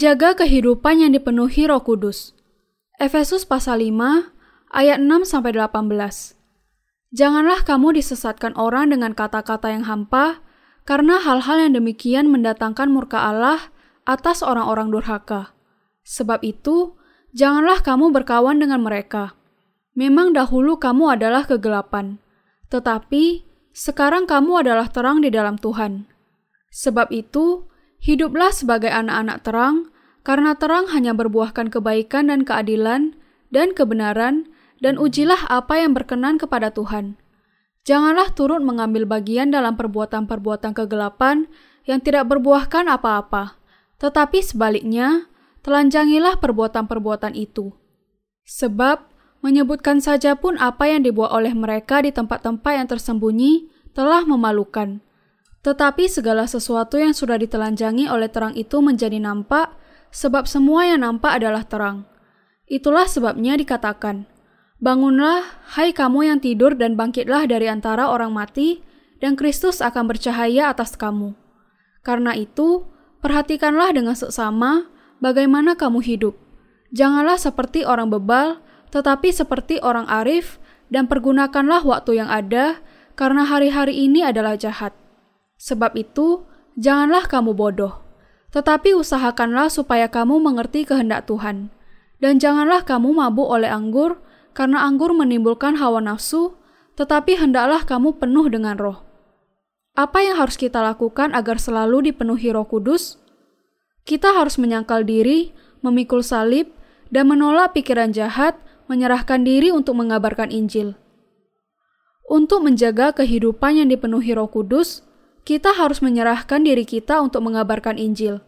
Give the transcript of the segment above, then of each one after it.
Menjaga kehidupan yang dipenuhi Roh Kudus. Efesus pasal 5 ayat 6 sampai 18. Janganlah kamu disesatkan orang dengan kata-kata yang hampa, karena hal-hal yang demikian mendatangkan murka Allah atas orang-orang durhaka. Sebab itu, janganlah kamu berkawan dengan mereka. Memang dahulu kamu adalah kegelapan, tetapi sekarang kamu adalah terang di dalam Tuhan. Sebab itu, Hiduplah sebagai anak-anak terang, karena terang hanya berbuahkan kebaikan dan keadilan dan kebenaran, dan ujilah apa yang berkenan kepada Tuhan. Janganlah turut mengambil bagian dalam perbuatan-perbuatan kegelapan yang tidak berbuahkan apa-apa, tetapi sebaliknya, telanjangilah perbuatan-perbuatan itu. Sebab, menyebutkan saja pun apa yang dibuat oleh mereka di tempat-tempat yang tersembunyi telah memalukan. Tetapi segala sesuatu yang sudah ditelanjangi oleh terang itu menjadi nampak, sebab semua yang nampak adalah terang. Itulah sebabnya dikatakan, Bangunlah, hai kamu yang tidur dan bangkitlah dari antara orang mati, dan Kristus akan bercahaya atas kamu. Karena itu, perhatikanlah dengan seksama bagaimana kamu hidup. Janganlah seperti orang bebal, tetapi seperti orang arif, dan pergunakanlah waktu yang ada, karena hari-hari ini adalah jahat. Sebab itu, janganlah kamu bodoh, tetapi usahakanlah supaya kamu mengerti kehendak Tuhan. Dan janganlah kamu mabuk oleh anggur, karena anggur menimbulkan hawa nafsu, tetapi hendaklah kamu penuh dengan roh. Apa yang harus kita lakukan agar selalu dipenuhi roh kudus? Kita harus menyangkal diri, memikul salib, dan menolak pikiran jahat, menyerahkan diri untuk mengabarkan Injil. Untuk menjaga kehidupan yang dipenuhi roh kudus, kita harus menyerahkan diri kita untuk mengabarkan Injil.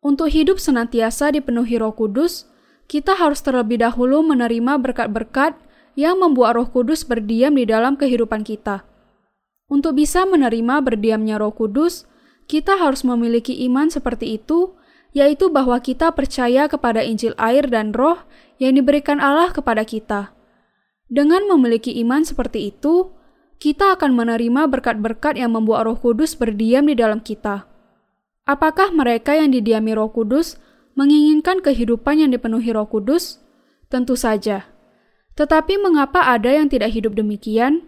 Untuk hidup senantiasa dipenuhi Roh Kudus, kita harus terlebih dahulu menerima berkat-berkat yang membuat Roh Kudus berdiam di dalam kehidupan kita. Untuk bisa menerima berdiamnya Roh Kudus, kita harus memiliki iman seperti itu, yaitu bahwa kita percaya kepada Injil air dan Roh yang diberikan Allah kepada kita. Dengan memiliki iman seperti itu, kita akan menerima berkat-berkat yang membuat Roh Kudus berdiam di dalam kita. Apakah mereka yang didiami Roh Kudus menginginkan kehidupan yang dipenuhi Roh Kudus? Tentu saja. Tetapi mengapa ada yang tidak hidup demikian?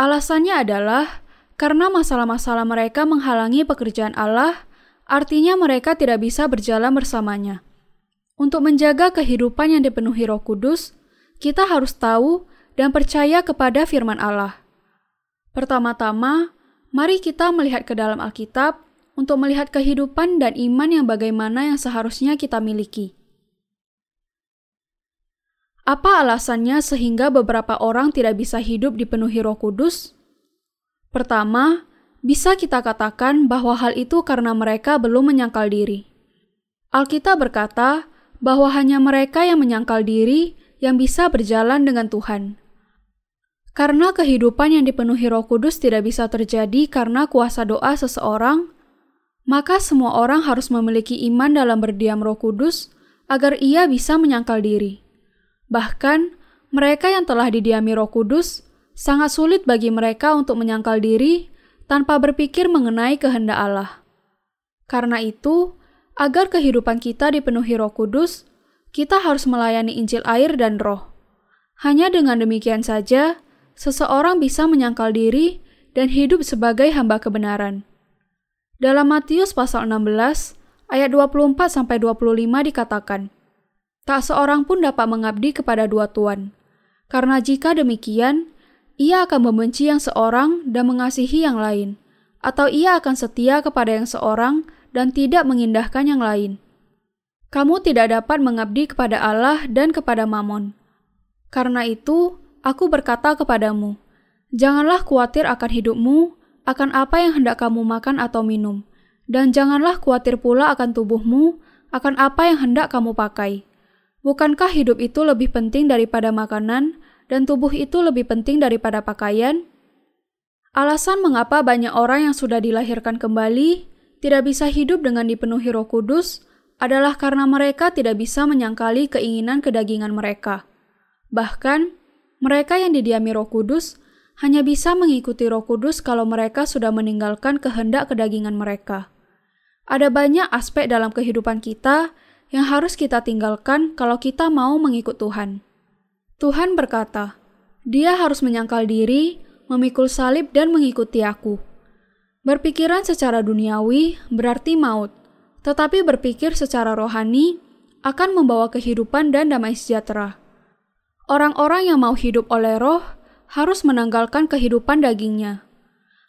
Alasannya adalah karena masalah-masalah mereka menghalangi pekerjaan Allah, artinya mereka tidak bisa berjalan bersamanya. Untuk menjaga kehidupan yang dipenuhi Roh Kudus, kita harus tahu dan percaya kepada firman Allah. Pertama-tama, mari kita melihat ke dalam Alkitab untuk melihat kehidupan dan iman yang bagaimana yang seharusnya kita miliki. Apa alasannya sehingga beberapa orang tidak bisa hidup dipenuhi Roh Kudus? Pertama, bisa kita katakan bahwa hal itu karena mereka belum menyangkal diri. Alkitab berkata bahwa hanya mereka yang menyangkal diri yang bisa berjalan dengan Tuhan. Karena kehidupan yang dipenuhi Roh Kudus tidak bisa terjadi karena kuasa doa seseorang, maka semua orang harus memiliki iman dalam berdiam Roh Kudus agar ia bisa menyangkal diri. Bahkan, mereka yang telah didiami Roh Kudus sangat sulit bagi mereka untuk menyangkal diri tanpa berpikir mengenai kehendak Allah. Karena itu, agar kehidupan kita dipenuhi Roh Kudus, kita harus melayani Injil air dan Roh. Hanya dengan demikian saja, seseorang bisa menyangkal diri dan hidup sebagai hamba kebenaran. Dalam Matius pasal 16 ayat 24 sampai 25 dikatakan, Tak seorang pun dapat mengabdi kepada dua tuan, karena jika demikian, ia akan membenci yang seorang dan mengasihi yang lain, atau ia akan setia kepada yang seorang dan tidak mengindahkan yang lain. Kamu tidak dapat mengabdi kepada Allah dan kepada Mamon. Karena itu, Aku berkata kepadamu, janganlah khawatir akan hidupmu, akan apa yang hendak kamu makan atau minum, dan janganlah khawatir pula akan tubuhmu, akan apa yang hendak kamu pakai. Bukankah hidup itu lebih penting daripada makanan, dan tubuh itu lebih penting daripada pakaian? Alasan mengapa banyak orang yang sudah dilahirkan kembali tidak bisa hidup dengan dipenuhi Roh Kudus adalah karena mereka tidak bisa menyangkali keinginan kedagingan mereka. Bahkan, mereka yang didiami Roh Kudus hanya bisa mengikuti Roh Kudus kalau mereka sudah meninggalkan kehendak kedagingan mereka. Ada banyak aspek dalam kehidupan kita yang harus kita tinggalkan kalau kita mau mengikut Tuhan. Tuhan berkata, "Dia harus menyangkal diri, memikul salib, dan mengikuti Aku." Berpikiran secara duniawi berarti maut, tetapi berpikir secara rohani akan membawa kehidupan dan damai sejahtera. Orang-orang yang mau hidup oleh roh harus menanggalkan kehidupan dagingnya.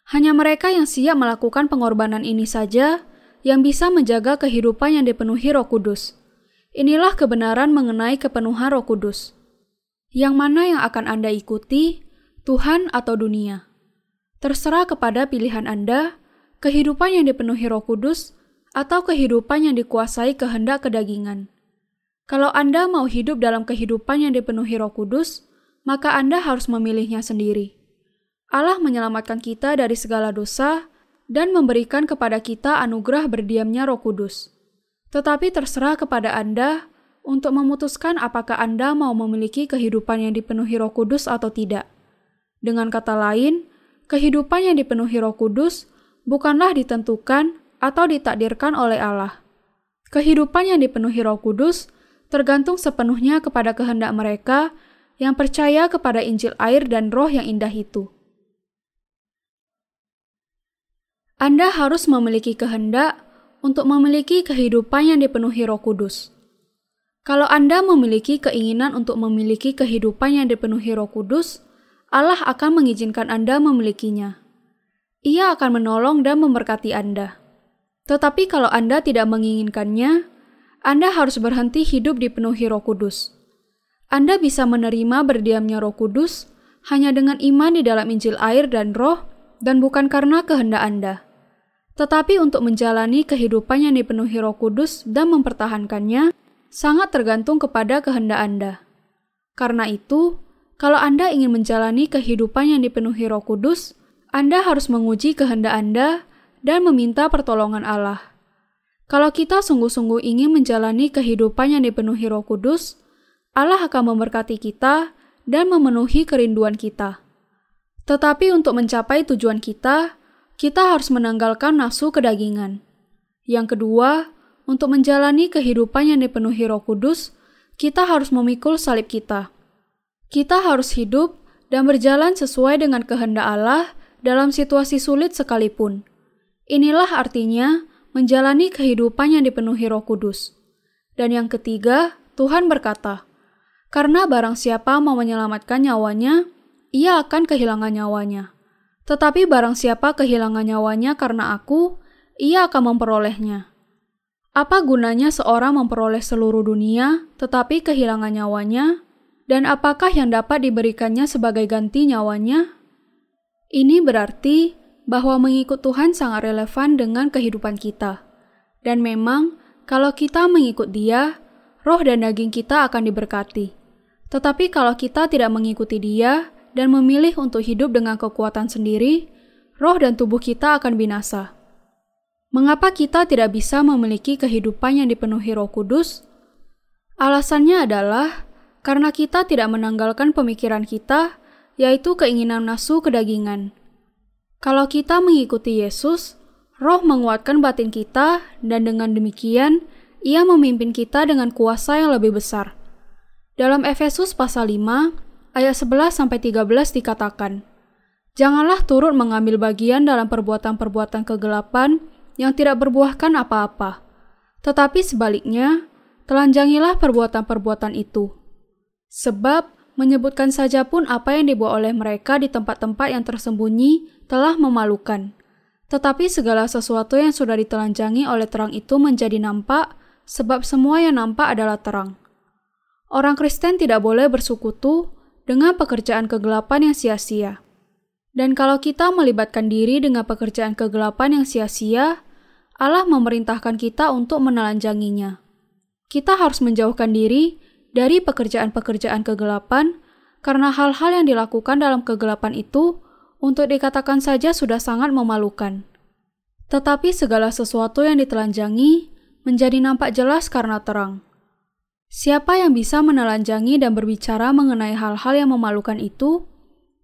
Hanya mereka yang siap melakukan pengorbanan ini saja yang bisa menjaga kehidupan yang dipenuhi Roh Kudus. Inilah kebenaran mengenai kepenuhan Roh Kudus. Yang mana yang akan Anda ikuti, Tuhan atau dunia? Terserah kepada pilihan Anda, kehidupan yang dipenuhi Roh Kudus atau kehidupan yang dikuasai kehendak kedagingan. Kalau Anda mau hidup dalam kehidupan yang dipenuhi Roh Kudus, maka Anda harus memilihnya sendiri. Allah menyelamatkan kita dari segala dosa dan memberikan kepada kita anugerah berdiamnya Roh Kudus. Tetapi terserah kepada Anda untuk memutuskan apakah Anda mau memiliki kehidupan yang dipenuhi Roh Kudus atau tidak. Dengan kata lain, kehidupan yang dipenuhi Roh Kudus bukanlah ditentukan atau ditakdirkan oleh Allah. Kehidupan yang dipenuhi Roh Kudus tergantung sepenuhnya kepada kehendak mereka yang percaya kepada Injil air dan Roh yang indah itu. Anda harus memiliki kehendak untuk memiliki kehidupan yang dipenuhi Roh Kudus. Kalau Anda memiliki keinginan untuk memiliki kehidupan yang dipenuhi Roh Kudus, Allah akan mengizinkan Anda memilikinya. Ia akan menolong dan memberkati Anda. Tetapi kalau Anda tidak menginginkannya, Anda harus berhenti hidup dipenuhi Roh Kudus. Anda bisa menerima berdiamnya Roh Kudus hanya dengan iman di dalam Injil air dan Roh, dan bukan karena kehendak Anda. Tetapi untuk menjalani kehidupan yang dipenuhi Roh Kudus dan mempertahankannya sangat tergantung kepada kehendak Anda. Karena itu, kalau Anda ingin menjalani kehidupan yang dipenuhi Roh Kudus, Anda harus menguji kehendak Anda dan meminta pertolongan Allah. Kalau kita sungguh-sungguh ingin menjalani kehidupan yang dipenuhi Roh Kudus, Allah akan memberkati kita dan memenuhi kerinduan kita. Tetapi untuk mencapai tujuan kita, kita harus menanggalkan nafsu kedagingan. Yang kedua, untuk menjalani kehidupan yang dipenuhi Roh Kudus, kita harus memikul salib kita. Kita harus hidup dan berjalan sesuai dengan kehendak Allah dalam situasi sulit sekalipun. Inilah artinya menjalani kehidupan yang dipenuhi Roh Kudus. Dan yang ketiga, Tuhan berkata, "Karena barang siapa mau menyelamatkan nyawanya, ia akan kehilangan nyawanya." Tetapi barang siapa kehilangan nyawanya karena aku, ia akan memperolehnya. Apa gunanya seorang memperoleh seluruh dunia tetapi kehilangan nyawanya? Dan apakah yang dapat diberikannya sebagai ganti nyawanya? Ini berarti bahwa mengikut Tuhan sangat relevan dengan kehidupan kita. Dan memang, kalau kita mengikut Dia, roh dan daging kita akan diberkati. Tetapi kalau kita tidak mengikuti Dia, dan memilih untuk hidup dengan kekuatan sendiri, roh dan tubuh kita akan binasa. Mengapa kita tidak bisa memiliki kehidupan yang dipenuhi Roh Kudus? Alasannya adalah karena kita tidak menanggalkan pemikiran kita, yaitu keinginan nafsu kedagingan. Kalau kita mengikuti Yesus, Roh menguatkan batin kita, dan dengan demikian Ia memimpin kita dengan kuasa yang lebih besar. Dalam Efesus pasal 5 ayat 11 sampai 13 dikatakan, Janganlah turut mengambil bagian dalam perbuatan-perbuatan kegelapan yang tidak berbuahkan apa-apa, tetapi sebaliknya, telanjangilah perbuatan-perbuatan itu. Sebab menyebutkan saja pun apa yang dibuat oleh mereka di tempat-tempat yang tersembunyi telah memalukan. Tetapi segala sesuatu yang sudah ditelanjangi oleh terang itu menjadi nampak, sebab semua yang nampak adalah terang. Orang Kristen tidak boleh bersekutu dengan pekerjaan kegelapan yang sia-sia. Dan kalau kita melibatkan diri dengan pekerjaan kegelapan yang sia-sia, Allah memerintahkan kita untuk menelanjanginya. Kita harus menjauhkan diri dari pekerjaan-pekerjaan kegelapan karena hal-hal yang dilakukan dalam kegelapan itu untuk dikatakan saja sudah sangat memalukan. Tetapi segala sesuatu yang ditelanjangi menjadi nampak jelas karena terang. Siapa yang bisa menelanjangi dan berbicara mengenai hal-hal yang memalukan itu?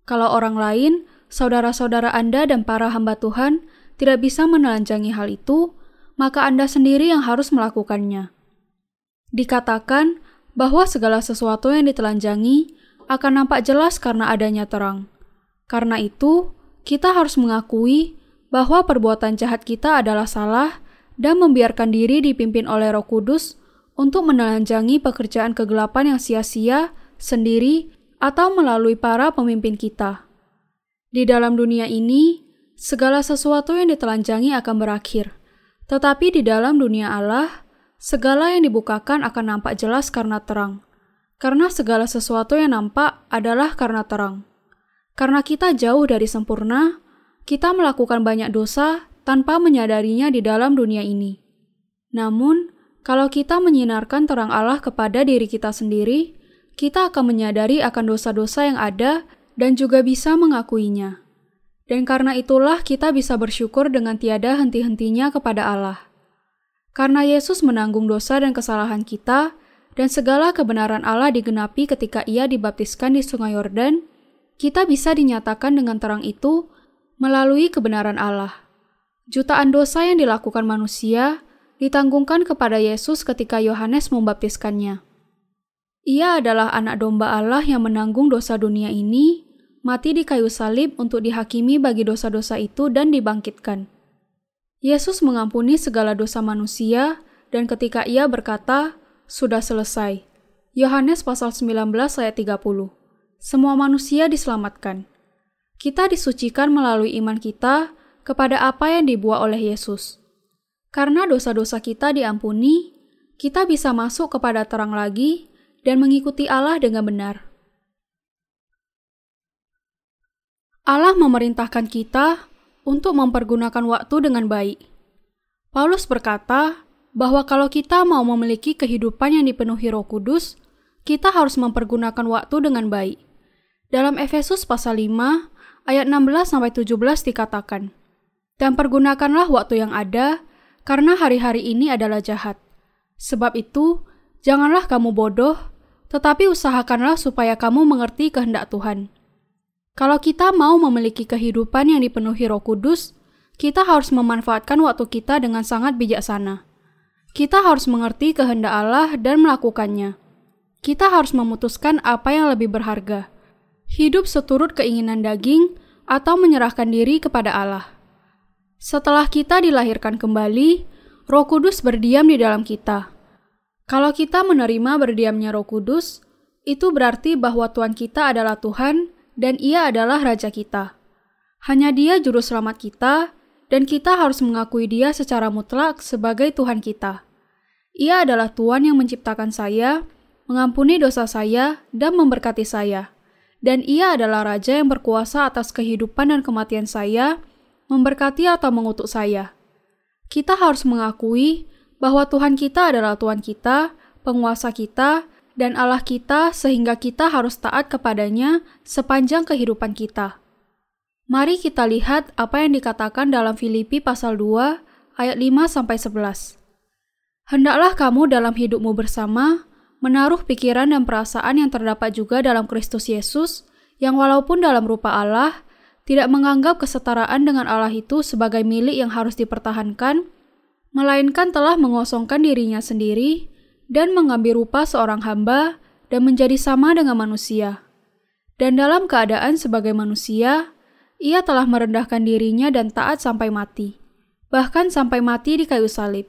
Kalau orang lain, saudara-saudara Anda dan para hamba Tuhan tidak bisa menelanjangi hal itu, maka Anda sendiri yang harus melakukannya. Dikatakan bahwa segala sesuatu yang ditelanjangi akan nampak jelas karena adanya terang. Karena itu, kita harus mengakui bahwa perbuatan jahat kita adalah salah dan membiarkan diri dipimpin oleh Roh Kudus untuk menelanjangi pekerjaan kegelapan yang sia-sia sendiri atau melalui para pemimpin kita. Di dalam dunia ini, segala sesuatu yang ditelanjangi akan berakhir. Tetapi di dalam dunia Allah, segala yang dibukakan akan nampak jelas karena terang. Karena segala sesuatu yang nampak adalah karena terang. Karena kita jauh dari sempurna, kita melakukan banyak dosa tanpa menyadarinya di dalam dunia ini. Namun, kalau kita menyinarkan terang Allah kepada diri kita sendiri, kita akan menyadari akan dosa-dosa yang ada dan juga bisa mengakuinya. Dan karena itulah kita bisa bersyukur dengan tiada henti-hentinya kepada Allah. Karena Yesus menanggung dosa dan kesalahan kita, dan segala kebenaran Allah digenapi ketika ia dibaptiskan di sungai Yordan, kita bisa dinyatakan dengan terang itu melalui kebenaran Allah. Jutaan dosa yang dilakukan manusia ditanggungkan kepada Yesus ketika Yohanes membaptiskannya. Ia adalah anak domba Allah yang menanggung dosa dunia ini, mati di kayu salib untuk dihakimi bagi dosa-dosa itu dan dibangkitkan. Yesus mengampuni segala dosa manusia, dan ketika ia berkata, sudah selesai. Yohanes pasal 19 ayat 30. Semua manusia diselamatkan. Kita disucikan melalui iman kita kepada apa yang dibuat oleh Yesus. Karena dosa-dosa kita diampuni, kita bisa masuk kepada terang lagi dan mengikuti Allah dengan benar. Allah memerintahkan kita untuk mempergunakan waktu dengan baik. Paulus berkata bahwa kalau kita mau memiliki kehidupan yang dipenuhi Roh Kudus, kita harus mempergunakan waktu dengan baik. Dalam Efesus pasal 5 ayat 16 sampai 17 dikatakan, "Dan pergunakanlah waktu yang ada, karena hari-hari ini adalah jahat. Sebab itu, janganlah kamu bodoh, tetapi usahakanlah supaya kamu mengerti kehendak Tuhan." Kalau kita mau memiliki kehidupan yang dipenuhi Roh Kudus, kita harus memanfaatkan waktu kita dengan sangat bijaksana. Kita harus mengerti kehendak Allah dan melakukannya. Kita harus memutuskan apa yang lebih berharga: hidup seturut keinginan daging atau menyerahkan diri kepada Allah. Setelah kita dilahirkan kembali, Roh Kudus berdiam di dalam kita. Kalau kita menerima berdiamnya Roh Kudus, itu berarti bahwa Tuhan kita adalah Tuhan dan ia adalah Raja kita. Hanya dia juru selamat kita, dan kita harus mengakui dia secara mutlak sebagai Tuhan kita. Ia adalah Tuhan yang menciptakan saya, mengampuni dosa saya, dan memberkati saya. Dan ia adalah Raja yang berkuasa atas kehidupan dan kematian saya, memberkati atau mengutuk saya. Kita harus mengakui bahwa Tuhan kita adalah Tuhan kita, penguasa kita, dan Allah kita sehingga kita harus taat kepadanya sepanjang kehidupan kita. Mari kita lihat apa yang dikatakan dalam Filipi pasal 2 ayat 5 sampai 11. Hendaklah kamu dalam hidupmu bersama menaruh pikiran dan perasaan yang terdapat juga dalam Kristus Yesus yang walaupun dalam rupa Allah tidak menganggap kesetaraan dengan Allah itu sebagai milik yang harus dipertahankan, melainkan telah mengosongkan dirinya sendiri dan mengambil rupa seorang hamba dan menjadi sama dengan manusia. Dan dalam keadaan sebagai manusia, ia telah merendahkan dirinya dan taat sampai mati, bahkan sampai mati di kayu salib.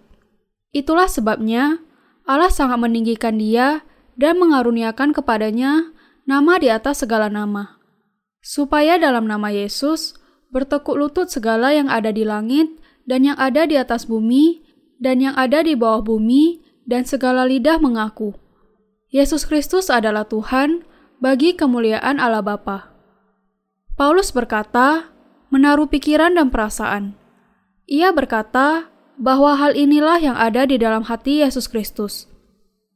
Itulah sebabnya Allah sangat meninggikan dia dan mengaruniakan kepadanya nama di atas segala nama, supaya dalam nama Yesus bertekuk lutut segala yang ada di langit dan yang ada di atas bumi dan yang ada di bawah bumi dan segala lidah mengaku, Yesus Kristus adalah Tuhan bagi kemuliaan Allah Bapa. Paulus berkata, menaruh pikiran dan perasaan. Ia berkata bahwa hal inilah yang ada di dalam hati Yesus Kristus.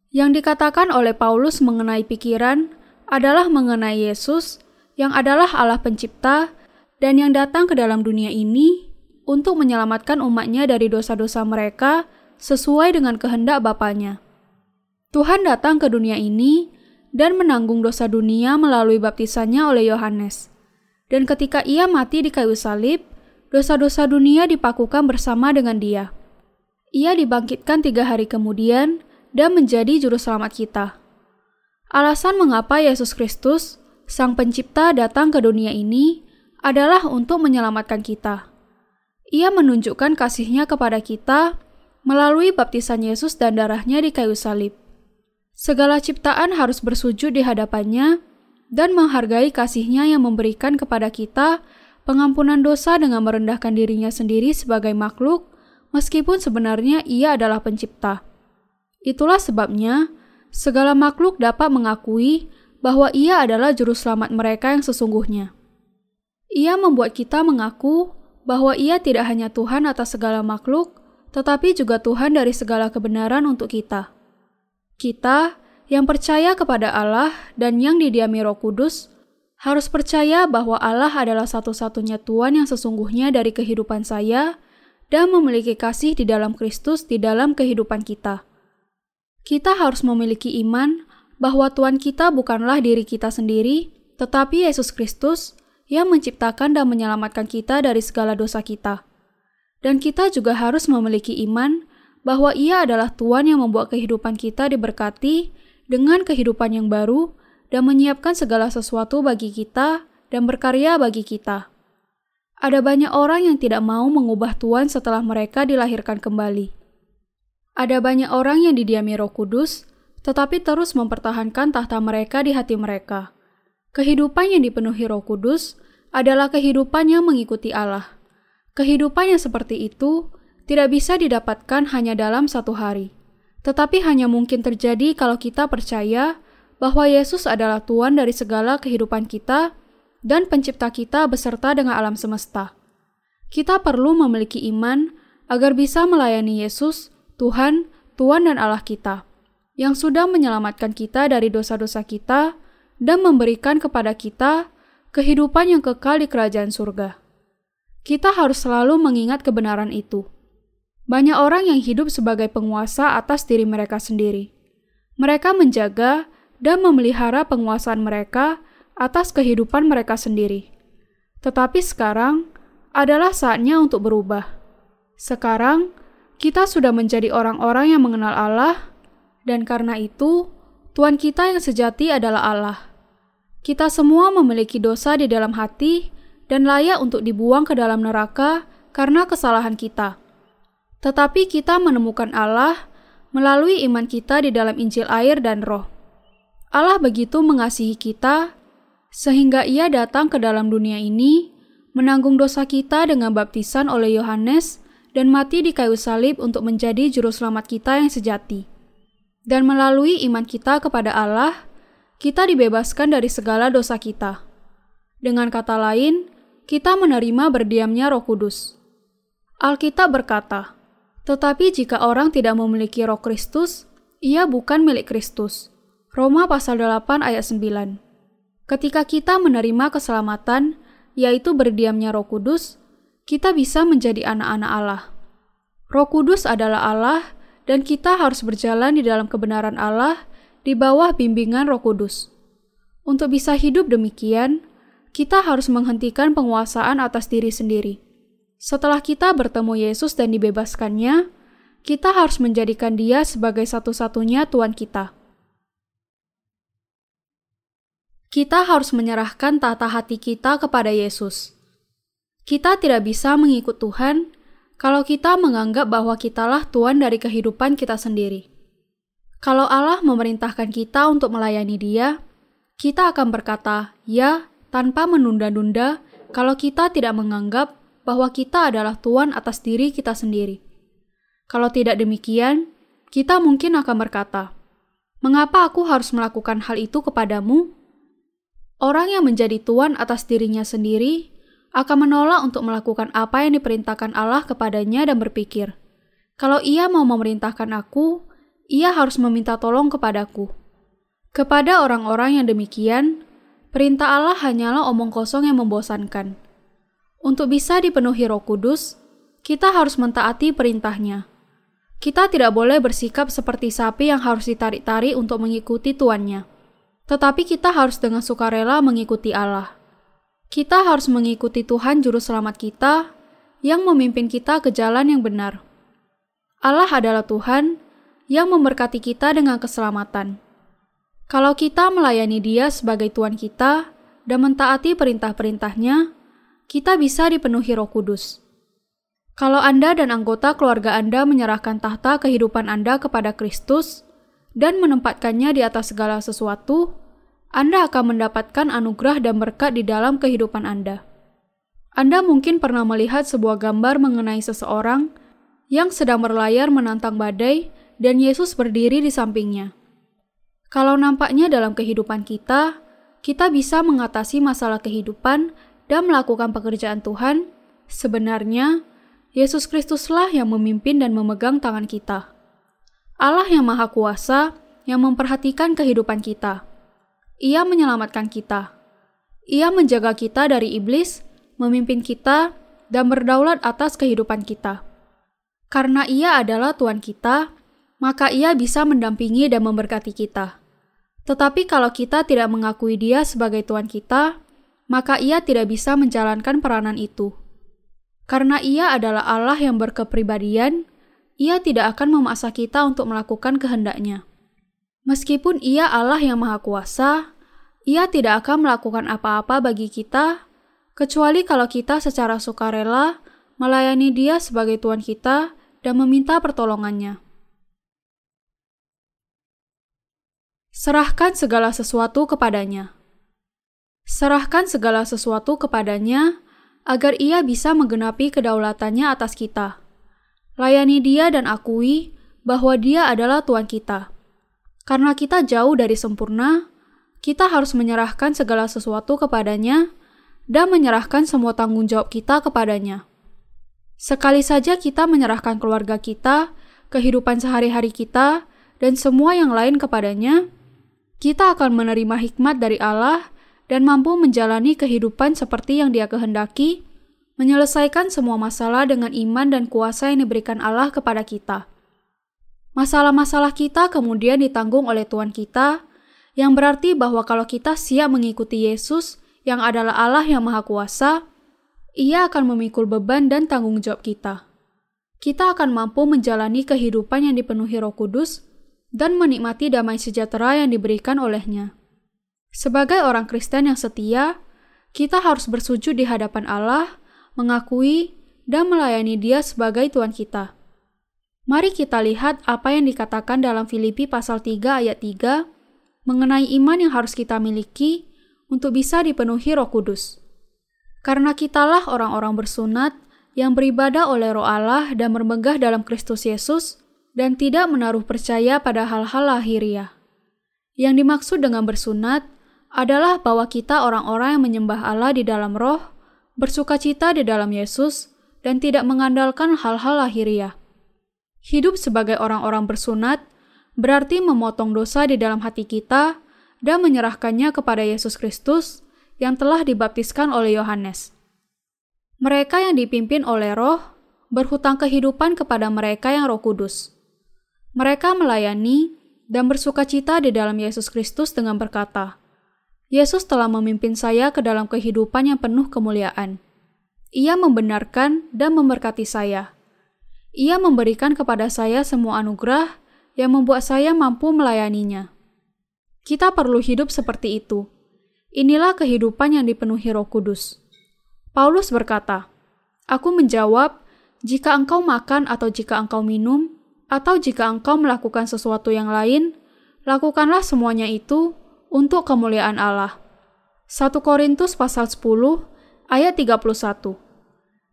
Yang dikatakan oleh Paulus mengenai pikiran adalah mengenai Yesus yang adalah Allah pencipta dan yang datang ke dalam dunia ini untuk menyelamatkan umatnya dari dosa-dosa mereka sesuai dengan kehendak Bapaknya. Tuhan datang ke dunia ini dan menanggung dosa dunia melalui baptisannya oleh Yohanes. Dan ketika ia mati di kayu salib, dosa-dosa dunia dipakukan bersama dengan dia. Ia dibangkitkan tiga hari kemudian dan menjadi juru selamat kita. Alasan mengapa Yesus Kristus, Sang Pencipta datang ke dunia ini adalah untuk menyelamatkan kita. Ia menunjukkan kasihnya kepada kita melalui baptisan Yesus dan darahnya di kayu salib. Segala ciptaan harus bersujud di hadapannya dan menghargai kasihnya yang memberikan kepada kita pengampunan dosa dengan merendahkan dirinya sendiri sebagai makhluk, meskipun sebenarnya ia adalah pencipta. Itulah sebabnya segala makhluk dapat mengakui bahwa ia adalah juru selamat mereka yang sesungguhnya. Ia membuat kita mengaku bahwa ia tidak hanya Tuhan atas segala makhluk, tetapi juga Tuhan dari segala kebenaran untuk kita. Kita yang percaya kepada Allah dan yang didiami Roh Kudus harus percaya bahwa Allah adalah satu-satunya Tuhan yang sesungguhnya dari kehidupan saya dan memiliki kasih di dalam Kristus di dalam kehidupan kita. Kita harus memiliki iman bahwa Tuhan kita bukanlah diri kita sendiri, tetapi Yesus Kristus yang menciptakan dan menyelamatkan kita dari segala dosa kita. Dan kita juga harus memiliki iman bahwa Ia adalah Tuhan yang membuat kehidupan kita diberkati dengan kehidupan yang baru dan menyiapkan segala sesuatu bagi kita dan berkarya bagi kita. Ada banyak orang yang tidak mau mengubah Tuhan setelah mereka dilahirkan kembali. Ada banyak orang yang didiami Roh Kudus, tetapi terus mempertahankan tahta mereka di hati mereka. Kehidupan yang dipenuhi Roh Kudus adalah kehidupan yang mengikuti Allah. Kehidupan yang seperti itu tidak bisa didapatkan hanya dalam satu hari, tetapi hanya mungkin terjadi kalau kita percaya bahwa Yesus adalah Tuhan dari segala kehidupan kita dan pencipta kita beserta dengan alam semesta. Kita perlu memiliki iman agar bisa melayani Yesus, Tuhan, Tuhan dan Allah kita, yang sudah menyelamatkan kita dari dosa-dosa kita dan memberikan kepada kita kehidupan yang kekal di kerajaan surga. Kita harus selalu mengingat kebenaran itu. Banyak orang yang hidup sebagai penguasa atas diri mereka sendiri. Mereka menjaga dan memelihara penguasaan mereka atas kehidupan mereka sendiri. Tetapi sekarang adalah saatnya untuk berubah. Sekarang kita sudah menjadi orang-orang yang mengenal Allah, dan karena itu Tuhan kita yang sejati adalah Allah. Kita semua memiliki dosa di dalam hati dan layak untuk dibuang ke dalam neraka karena kesalahan kita. Tetapi kita menemukan Allah melalui iman kita di dalam Injil air dan Roh. Allah begitu mengasihi kita sehingga Ia datang ke dalam dunia ini, menanggung dosa kita dengan baptisan oleh Yohanes dan mati di kayu salib untuk menjadi juru selamat kita yang sejati. Dan melalui iman kita kepada Allah, kita dibebaskan dari segala dosa kita. Dengan kata lain, kita menerima berdiamnya Roh Kudus. Alkitab berkata, "Tetapi jika orang tidak memiliki Roh Kristus, ia bukan milik Kristus." Roma pasal 8 ayat 9. Ketika kita menerima keselamatan, yaitu berdiamnya Roh Kudus, kita bisa menjadi anak-anak Allah. Roh Kudus adalah Allah dan kita harus berjalan di dalam kebenaran Allah di bawah bimbingan Roh Kudus. Untuk bisa hidup demikian, kita harus menghentikan penguasaan atas diri sendiri. Setelah kita bertemu Yesus dan dibebaskannya, kita harus menjadikan Dia sebagai satu-satunya Tuhan kita. kita harus menyerahkan tata hati kita kepada Yesus. Kita tidak bisa mengikut Tuhan kalau kita menganggap bahwa kitalah Tuhan dari kehidupan kita sendiri. Kalau Allah memerintahkan kita untuk melayani Dia, kita akan berkata "ya" tanpa menunda-nunda kalau kita tidak menganggap bahwa kita adalah Tuhan atas diri kita sendiri. Kalau tidak demikian, kita mungkin akan berkata, "Mengapa aku harus melakukan hal itu kepadamu?" Orang yang menjadi tuan atas dirinya sendiri akan menolak untuk melakukan apa yang diperintahkan Allah kepadanya dan berpikir, kalau ia mau memerintahkan aku, ia harus meminta tolong kepadaku. Kepada orang-orang yang demikian, perintah Allah hanyalah omong kosong yang membosankan. Untuk bisa dipenuhi roh kudus, kita harus mentaati perintahnya. Kita tidak boleh bersikap seperti sapi yang harus ditarik-tarik untuk mengikuti tuannya tetapi kita harus dengan sukarela mengikuti Allah. Kita harus mengikuti Tuhan Juru Selamat kita yang memimpin kita ke jalan yang benar. Allah adalah Tuhan yang memberkati kita dengan keselamatan. Kalau kita melayani Dia sebagai Tuhan kita dan mentaati perintah-perintahnya, kita bisa dipenuhi Roh Kudus. Kalau Anda dan anggota keluarga Anda menyerahkan tahta kehidupan Anda kepada Kristus dan menempatkannya di atas segala sesuatu, Anda akan mendapatkan anugerah dan berkat di dalam kehidupan Anda. Anda mungkin pernah melihat sebuah gambar mengenai seseorang yang sedang berlayar menantang badai dan Yesus berdiri di sampingnya. Kalau nampaknya dalam kehidupan kita, kita bisa mengatasi masalah kehidupan dan melakukan pekerjaan Tuhan, sebenarnya Yesus Kristuslah yang memimpin dan memegang tangan kita. Allah yang Maha Kuasa yang memperhatikan kehidupan kita. Ia menyelamatkan kita. Ia menjaga kita dari iblis, memimpin kita, dan berdaulat atas kehidupan kita. Karena Ia adalah Tuhan kita, maka ia bisa mendampingi dan memberkati kita. Tetapi kalau kita tidak mengakui dia sebagai Tuhan kita, maka ia tidak bisa menjalankan peranan itu. Karena ia adalah Allah yang berkepribadian, ia tidak akan memaksa kita untuk melakukan kehendaknya. Meskipun ia Allah yang Maha Kuasa, ia tidak akan melakukan apa-apa bagi kita, kecuali kalau kita secara sukarela melayani dia sebagai Tuhan kita dan meminta pertolongannya. Serahkan segala sesuatu kepadanya. Serahkan segala sesuatu kepadanya agar ia bisa menggenapi kedaulatannya atas kita. Layani dia dan akui bahwa dia adalah Tuhan kita. Karena kita jauh dari sempurna, kita harus menyerahkan segala sesuatu kepadanya dan menyerahkan semua tanggung jawab kita kepadanya. Sekali saja kita menyerahkan keluarga kita, kehidupan sehari-hari kita, dan semua yang lain kepadanya, kita akan menerima hikmat dari Allah dan mampu menjalani kehidupan seperti yang Dia kehendaki, menyelesaikan semua masalah dengan iman dan kuasa yang diberikan Allah kepada kita. Masalah-masalah kita kemudian ditanggung oleh Tuhan kita, yang berarti bahwa kalau kita siap mengikuti Yesus, yang adalah Allah yang Maha Kuasa, Ia akan memikul beban dan tanggung jawab kita. Kita akan mampu menjalani kehidupan yang dipenuhi Roh Kudus dan menikmati damai sejahtera yang diberikan olehnya. Sebagai orang Kristen yang setia, kita harus bersujud di hadapan Allah, mengakui dan melayani Dia sebagai Tuhan kita. Mari kita lihat apa yang dikatakan dalam Filipi pasal 3 ayat 3 mengenai iman yang harus kita miliki untuk bisa dipenuhi Roh Kudus. Karena kitalah orang-orang bersunat yang beribadah oleh Roh Allah dan bermegah dalam Kristus Yesus, dan tidak menaruh percaya pada hal-hal lahiriah. Yang dimaksud dengan bersunat adalah bahwa kita orang-orang yang menyembah Allah di dalam roh, bersuka cita di dalam Yesus, dan tidak mengandalkan hal-hal lahiriah. Hidup sebagai orang-orang bersunat berarti memotong dosa di dalam hati kita dan menyerahkannya kepada Yesus Kristus yang telah dibaptiskan oleh Yohanes. Mereka yang dipimpin oleh roh berhutang kehidupan kepada mereka yang roh kudus. Mereka melayani dan bersuka cita di dalam Yesus Kristus dengan berkata, Yesus telah memimpin saya ke dalam kehidupan yang penuh kemuliaan. Ia membenarkan dan memberkati saya. Ia memberikan kepada saya semua anugerah yang membuat saya mampu melayaninya. Kita perlu hidup seperti itu. Inilah kehidupan yang dipenuhi Roh Kudus. Paulus berkata, "Aku menjawab, jika engkau makan atau jika engkau minum, atau jika engkau melakukan sesuatu yang lain, lakukanlah semuanya itu untuk kemuliaan Allah. 1 Korintus pasal 10 ayat 31.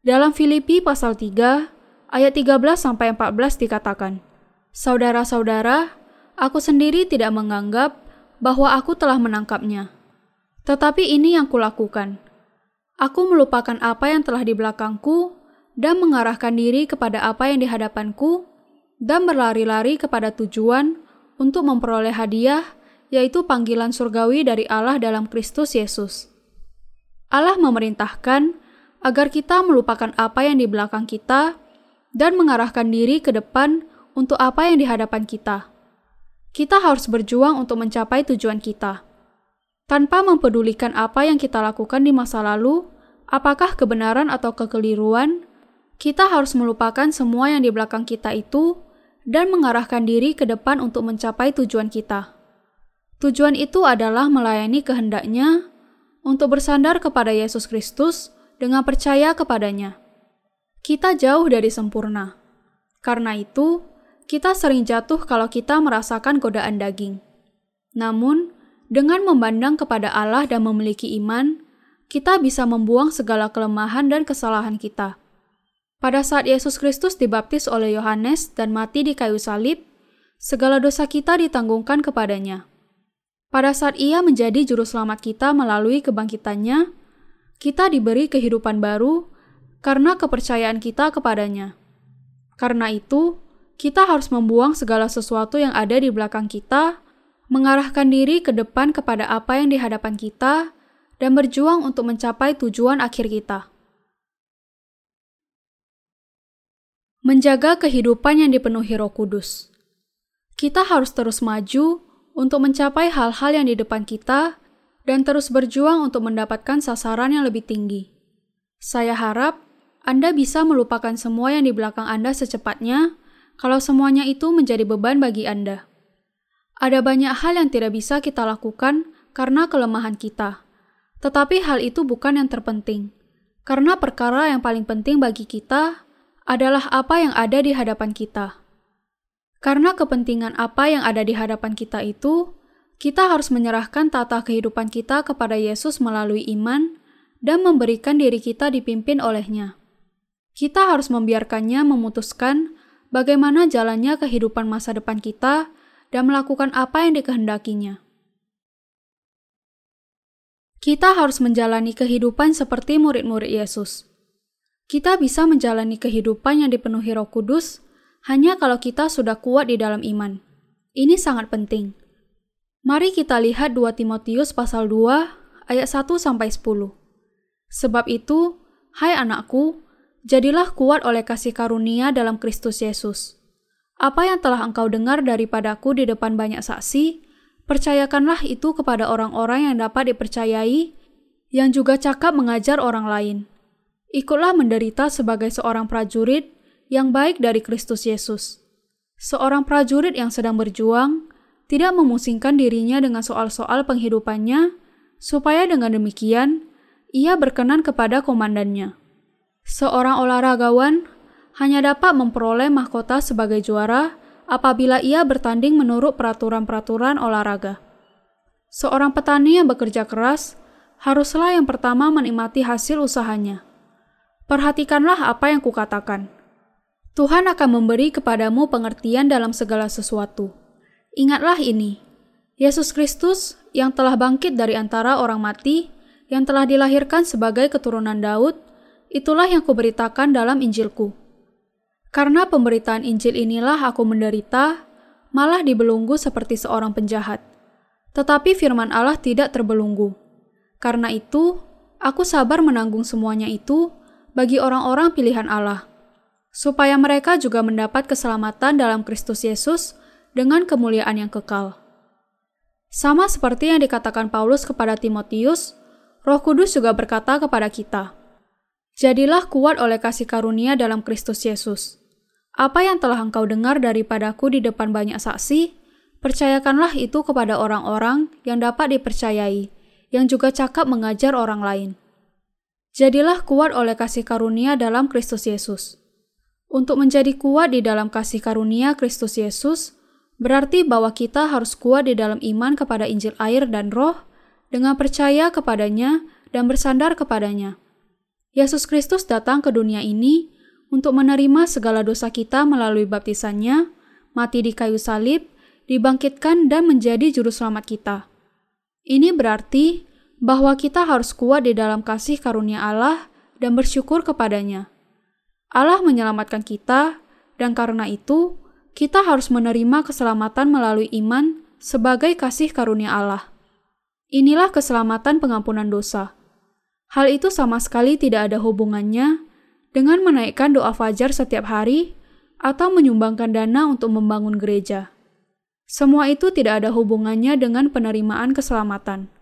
Dalam Filipi pasal 3 ayat 13 sampai 14 dikatakan, Saudara-saudara, aku sendiri tidak menganggap bahwa aku telah menangkapnya. Tetapi ini yang kulakukan. Aku melupakan apa yang telah di belakangku dan mengarahkan diri kepada apa yang di hadapanku dan berlari-lari kepada tujuan untuk memperoleh hadiah, yaitu panggilan surgawi dari Allah dalam Kristus Yesus. Allah memerintahkan agar kita melupakan apa yang di belakang kita dan mengarahkan diri ke depan untuk apa yang di hadapan kita. Kita harus berjuang untuk mencapai tujuan kita. Tanpa mempedulikan apa yang kita lakukan di masa lalu, apakah kebenaran atau kekeliruan, kita harus melupakan semua yang di belakang kita itu dan mengarahkan diri ke depan untuk mencapai tujuan kita. Tujuan itu adalah melayani kehendaknya untuk bersandar kepada Yesus Kristus dengan percaya kepadanya. Kita jauh dari sempurna. Karena itu, kita sering jatuh kalau kita merasakan godaan daging. Namun, dengan memandang kepada Allah dan memiliki iman, kita bisa membuang segala kelemahan dan kesalahan kita. Pada saat Yesus Kristus dibaptis oleh Yohanes dan mati di kayu salib, segala dosa kita ditanggungkan kepadanya. Pada saat ia menjadi juru selamat kita melalui kebangkitannya, kita diberi kehidupan baru karena kepercayaan kita kepadanya. Karena itu, kita harus membuang segala sesuatu yang ada di belakang kita, mengarahkan diri ke depan kepada apa yang di hadapan kita, dan berjuang untuk mencapai tujuan akhir kita. Menjaga kehidupan yang dipenuhi Roh Kudus. Kita harus terus maju untuk mencapai hal-hal yang di depan kita dan terus berjuang untuk mendapatkan sasaran yang lebih tinggi. Saya harap Anda bisa melupakan semua yang di belakang Anda secepatnya kalau semuanya itu menjadi beban bagi Anda. Ada banyak hal yang tidak bisa kita lakukan karena kelemahan kita. Tetapi hal itu bukan yang terpenting, karena perkara yang paling penting bagi kita adalah apa yang ada di hadapan kita. Karena kepentingan apa yang ada di hadapan kita itu, kita harus menyerahkan tata kehidupan kita kepada Yesus melalui iman dan memberikan diri kita dipimpin olehnya. Kita harus membiarkannya memutuskan bagaimana jalannya kehidupan masa depan kita dan melakukan apa yang dikehendakinya. Kita harus menjalani kehidupan seperti murid-murid Yesus. Kita bisa menjalani kehidupan yang dipenuhi Roh Kudus hanya kalau kita sudah kuat di dalam iman. Ini sangat penting. Mari kita lihat 2 Timotius pasal 2 ayat 1 sampai 10. Sebab itu, hai anakku, jadilah kuat oleh kasih karunia dalam Kristus Yesus. Apa yang telah engkau dengar daripadaku di depan banyak saksi, Percayakanlah itu kepada orang-orang yang dapat dipercayai, yang juga cakap mengajar orang lain. Ikutlah menderita sebagai seorang prajurit yang baik dari Kristus Yesus. Seorang prajurit yang sedang berjuang tidak memusingkan dirinya dengan soal-soal penghidupannya, supaya dengan demikian ia berkenan kepada komandannya. Seorang olahragawan hanya dapat memperoleh mahkota sebagai juara apabila ia bertanding menurut peraturan-peraturan olahraga. Seorang petani yang bekerja keras haruslah yang pertama menikmati hasil usahanya. Perhatikanlah apa yang kukatakan. Tuhan akan memberi kepadamu pengertian dalam segala sesuatu. Ingatlah ini, Yesus Kristus yang telah bangkit dari antara orang mati, yang telah dilahirkan sebagai keturunan Daud, itulah yang kuberitakan dalam Injilku. Karena pemberitaan Injil inilah aku menderita, malah dibelunggu seperti seorang penjahat. Tetapi firman Allah tidak terbelunggu. Karena itu, aku sabar menanggung semuanya itu bagi orang-orang pilihan Allah, supaya mereka juga mendapat keselamatan dalam Kristus Yesus dengan kemuliaan yang kekal. Sama seperti yang dikatakan Paulus kepada Timotius, Roh Kudus juga berkata kepada kita, "Jadilah kuat oleh kasih karunia dalam Kristus Yesus." Apa yang telah engkau dengar daripadaku di depan banyak saksi, percayakanlah itu kepada orang-orang yang dapat dipercayai, yang juga cakap mengajar orang lain. Jadilah kuat oleh kasih karunia dalam Kristus Yesus. Untuk menjadi kuat di dalam kasih karunia Kristus Yesus, berarti bahwa kita harus kuat di dalam iman kepada Injil air dan roh, dengan percaya kepadanya dan bersandar kepadanya. Yesus Kristus datang ke dunia ini untuk menerima segala dosa kita melalui baptisannya, mati di kayu salib, dibangkitkan dan menjadi juru selamat kita. Ini berarti bahwa kita harus kuat di dalam kasih karunia Allah dan bersyukur kepadanya. Allah menyelamatkan kita, dan karena itu kita harus menerima keselamatan melalui iman sebagai kasih karunia Allah. Inilah keselamatan pengampunan dosa. Hal itu sama sekali tidak ada hubungannya dengan menaikkan doa fajar setiap hari atau menyumbangkan dana untuk membangun gereja. Semua itu tidak ada hubungannya dengan penerimaan keselamatan.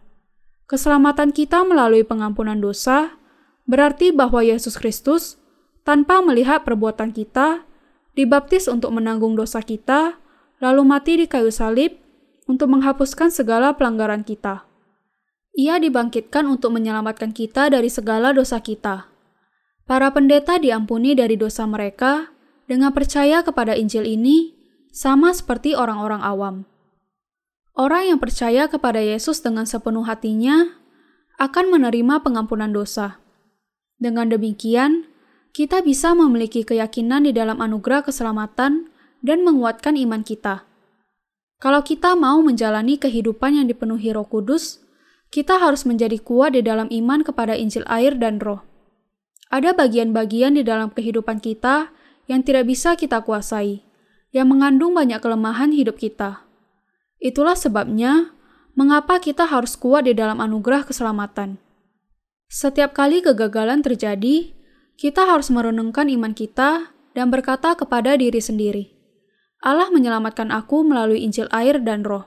Keselamatan kita melalui pengampunan dosa berarti bahwa Yesus Kristus tanpa melihat perbuatan kita, dibaptis untuk menanggung dosa kita, lalu mati di kayu salib untuk menghapuskan segala pelanggaran kita. Ia dibangkitkan untuk menyelamatkan kita dari segala dosa kita. Para pendeta diampuni dari dosa mereka dengan percaya kepada Injil ini, sama seperti orang-orang awam. Orang yang percaya kepada Yesus dengan sepenuh hatinya akan menerima pengampunan dosa. Dengan demikian, kita bisa memiliki keyakinan di dalam anugerah keselamatan dan menguatkan iman kita. Kalau kita mau menjalani kehidupan yang dipenuhi Roh Kudus, kita harus menjadi kuat di dalam iman kepada Injil air dan Roh. Ada bagian-bagian di dalam kehidupan kita yang tidak bisa kita kuasai, yang mengandung banyak kelemahan hidup kita. Itulah sebabnya mengapa kita harus kuat di dalam anugerah keselamatan. Setiap kali kegagalan terjadi, kita harus merenungkan iman kita dan berkata kepada diri sendiri, Allah menyelamatkan aku melalui Injil air dan roh.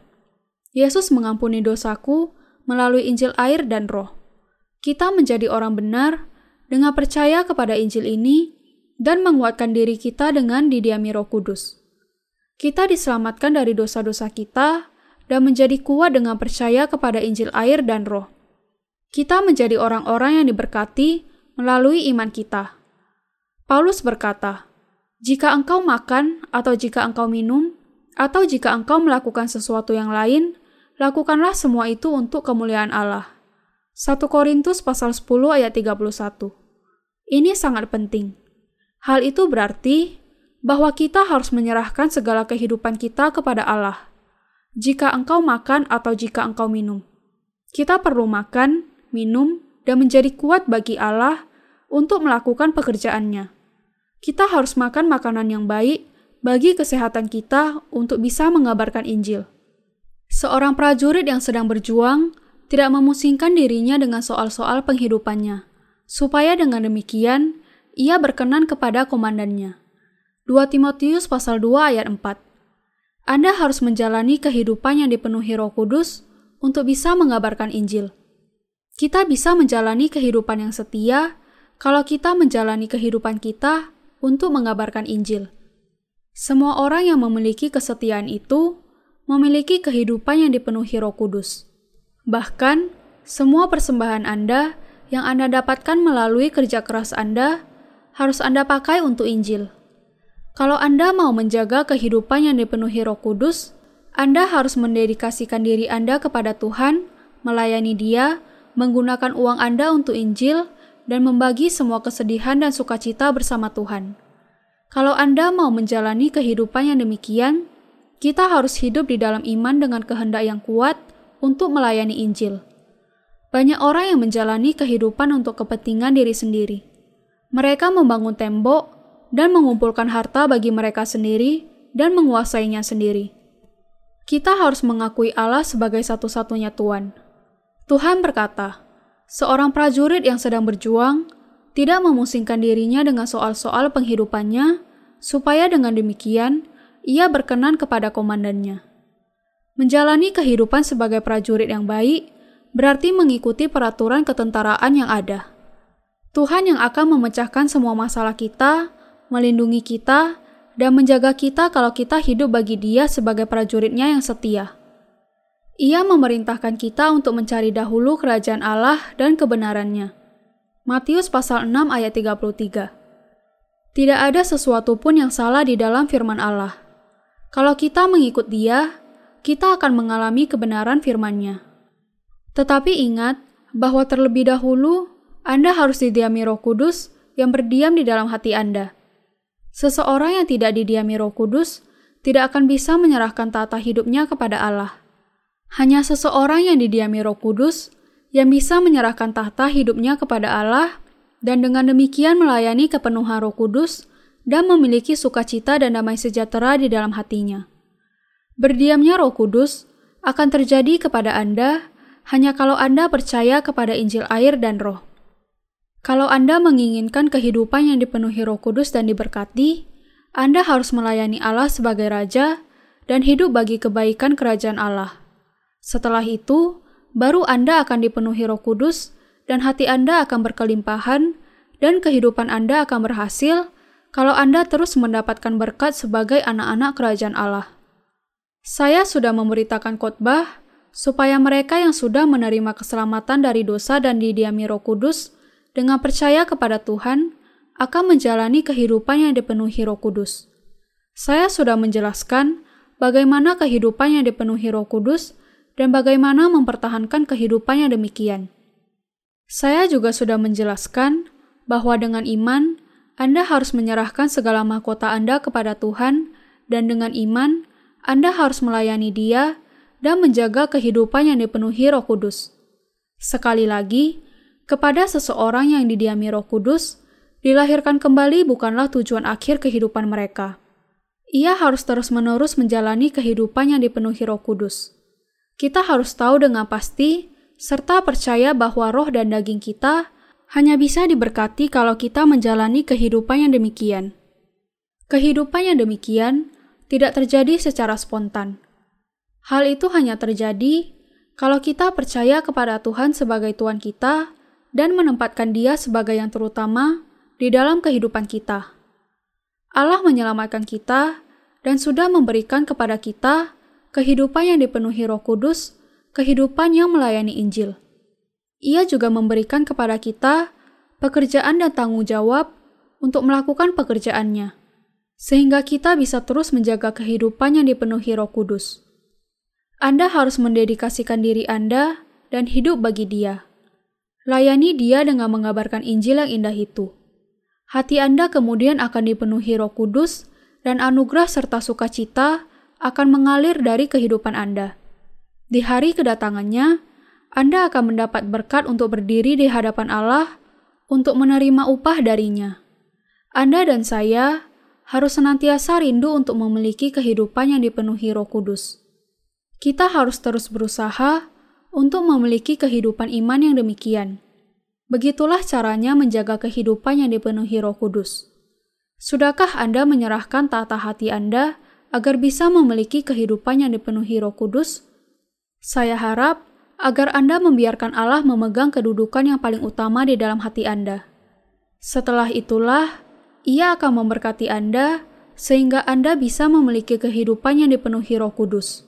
Yesus mengampuni dosaku melalui Injil air dan roh. Kita menjadi orang benar dengan percaya kepada Injil ini dan menguatkan diri kita dengan didiami roh kudus. Kita diselamatkan dari dosa-dosa kita dan menjadi kuat dengan percaya kepada Injil air dan roh. Kita menjadi orang-orang yang diberkati melalui iman kita. Paulus berkata, "Jika engkau makan, atau jika engkau minum, atau jika engkau melakukan sesuatu yang lain, lakukanlah semua itu untuk kemuliaan Allah." 1 Korintus pasal 10 ayat 31. Ini sangat penting. Hal itu berarti bahwa kita harus menyerahkan segala kehidupan kita kepada Allah. Jika engkau makan atau jika engkau minum, kita perlu makan, minum, dan menjadi kuat bagi Allah untuk melakukan pekerjaannya. Kita harus makan makanan yang baik bagi kesehatan kita untuk bisa mengabarkan Injil. Seorang prajurit yang sedang berjuang tidak memusingkan dirinya dengan soal-soal penghidupannya, supaya dengan demikian ia berkenan kepada komandannya. 2 Timotius pasal 2 ayat 4 Anda harus menjalani kehidupan yang dipenuhi roh kudus untuk bisa mengabarkan Injil. Kita bisa menjalani kehidupan yang setia kalau kita menjalani kehidupan kita untuk mengabarkan Injil. Semua orang yang memiliki kesetiaan itu memiliki kehidupan yang dipenuhi Roh Kudus. Bahkan, semua persembahan Anda yang Anda dapatkan melalui kerja keras Anda harus Anda pakai untuk Injil. Kalau Anda mau menjaga kehidupan yang dipenuhi Roh Kudus, Anda harus mendedikasikan diri Anda kepada Tuhan, melayani Dia, menggunakan uang Anda untuk Injil, dan membagi semua kesedihan dan sukacita bersama Tuhan. Kalau Anda mau menjalani kehidupan yang demikian, kita harus hidup di dalam iman dengan kehendak yang kuat untuk melayani Injil. Banyak orang yang menjalani kehidupan untuk kepentingan diri sendiri. Mereka membangun tembok dan mengumpulkan harta bagi mereka sendiri dan menguasainya sendiri. Kita harus mengakui Allah sebagai satu-satunya Tuhan. Tuhan berkata, seorang prajurit yang sedang berjuang tidak memusingkan dirinya dengan soal-soal penghidupannya, supaya dengan demikian ia berkenan kepada komandannya. Menjalani kehidupan sebagai prajurit yang baik berarti mengikuti peraturan ketentaraan yang ada. Tuhan yang akan memecahkan semua masalah kita, melindungi kita, dan menjaga kita kalau kita hidup bagi Dia sebagai prajuritnya yang setia. Ia memerintahkan kita untuk mencari dahulu kerajaan Allah dan kebenarannya. Matius pasal 6 ayat 33. Tidak ada sesuatu pun yang salah di dalam firman Allah. Kalau kita mengikut dia, kita akan mengalami kebenaran firman-Nya. Tetapi ingat bahwa terlebih dahulu Anda harus didiami Roh Kudus yang berdiam di dalam hati Anda. Seseorang yang tidak didiami Roh Kudus tidak akan bisa menyerahkan tata hidupnya kepada Allah. Hanya seseorang yang didiami Roh Kudus yang bisa menyerahkan tahta hidupnya kepada Allah dan dengan demikian melayani kepenuhan Roh Kudus dan memiliki sukacita dan damai sejahtera di dalam hatinya. Berdiamnya Roh Kudus akan terjadi kepada Anda hanya kalau Anda percaya kepada Injil air dan Roh. Kalau Anda menginginkan kehidupan yang dipenuhi Roh Kudus dan diberkati, Anda harus melayani Allah sebagai Raja dan hidup bagi kebaikan kerajaan Allah. Setelah itu, baru Anda akan dipenuhi Roh Kudus dan hati Anda akan berkelimpahan dan kehidupan Anda akan berhasil kalau Anda terus mendapatkan berkat sebagai anak-anak kerajaan Allah. Saya sudah memberitakan khotbah supaya mereka yang sudah menerima keselamatan dari dosa dan didiami Roh Kudus dengan percaya kepada Tuhan akan menjalani kehidupan yang dipenuhi Roh Kudus. Saya sudah menjelaskan bagaimana kehidupan yang dipenuhi Roh Kudus dan bagaimana mempertahankan kehidupan yang demikian. Saya juga sudah menjelaskan bahwa dengan iman anda harus menyerahkan segala mahkota Anda kepada Tuhan, dan dengan iman, Anda harus melayani Dia dan menjaga kehidupan yang dipenuhi Roh Kudus. Sekali lagi, kepada seseorang yang didiami Roh Kudus, dilahirkan kembali bukanlah tujuan akhir kehidupan mereka. Ia harus terus-menerus menjalani kehidupan yang dipenuhi Roh Kudus. Kita harus tahu dengan pasti serta percaya bahwa roh dan daging kita hanya bisa diberkati kalau kita menjalani kehidupan yang demikian. Kehidupan yang demikian tidak terjadi secara spontan. Hal itu hanya terjadi kalau kita percaya kepada Tuhan sebagai Tuhan kita dan menempatkan Dia sebagai yang terutama di dalam kehidupan kita. Allah menyelamatkan kita dan sudah memberikan kepada kita kehidupan yang dipenuhi Roh Kudus, kehidupan yang melayani Injil. Ia juga memberikan kepada kita pekerjaan dan tanggung jawab untuk melakukan pekerjaannya, sehingga kita bisa terus menjaga kehidupan yang dipenuhi Roh Kudus. Anda harus mendedikasikan diri Anda dan hidup bagi Dia. Layani Dia dengan mengabarkan Injil yang indah itu. Hati Anda kemudian akan dipenuhi Roh Kudus, dan anugerah serta sukacita akan mengalir dari kehidupan Anda. Di hari kedatangannya, anda akan mendapat berkat untuk berdiri di hadapan Allah untuk menerima upah darinya. Anda dan saya harus senantiasa rindu untuk memiliki kehidupan yang dipenuhi Roh Kudus. Kita harus terus berusaha untuk memiliki kehidupan iman yang demikian. Begitulah caranya menjaga kehidupan yang dipenuhi Roh Kudus. Sudahkah Anda menyerahkan tata hati Anda agar bisa memiliki kehidupan yang dipenuhi Roh Kudus? Saya harap agar Anda membiarkan Allah memegang kedudukan yang paling utama di dalam hati Anda. Setelah itulah, Ia akan memberkati Anda sehingga Anda bisa memiliki kehidupan yang dipenuhi Roh Kudus.